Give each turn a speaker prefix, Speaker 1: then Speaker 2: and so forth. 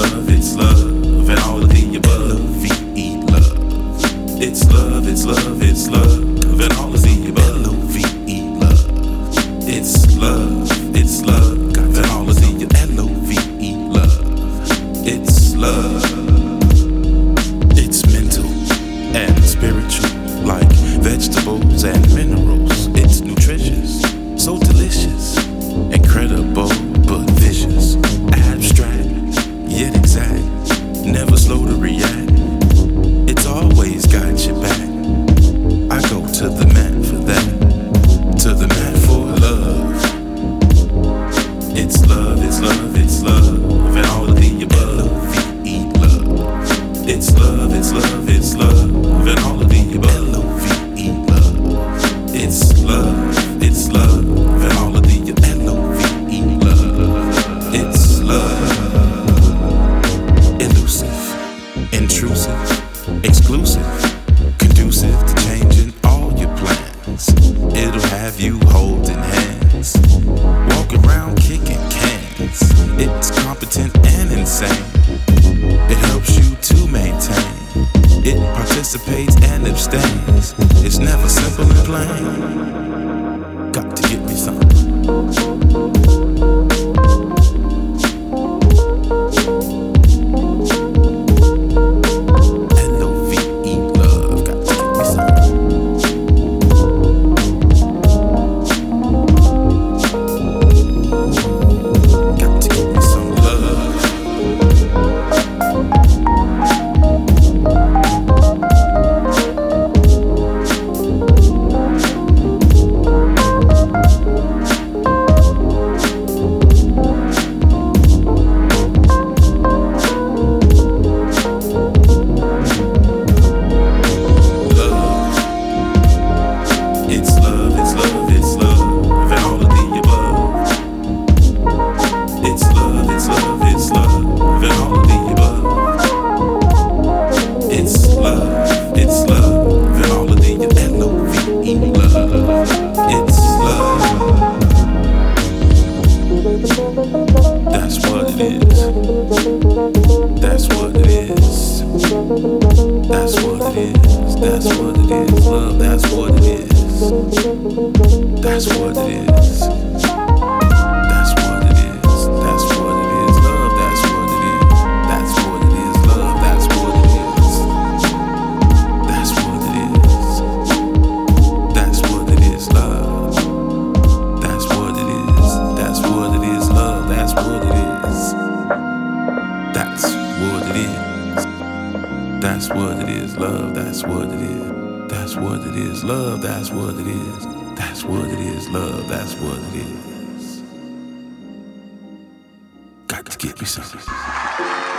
Speaker 1: love, it's love, and all of the above. V E love. It's love, it's love, it's love. that's what it is. Got to get me
Speaker 2: some.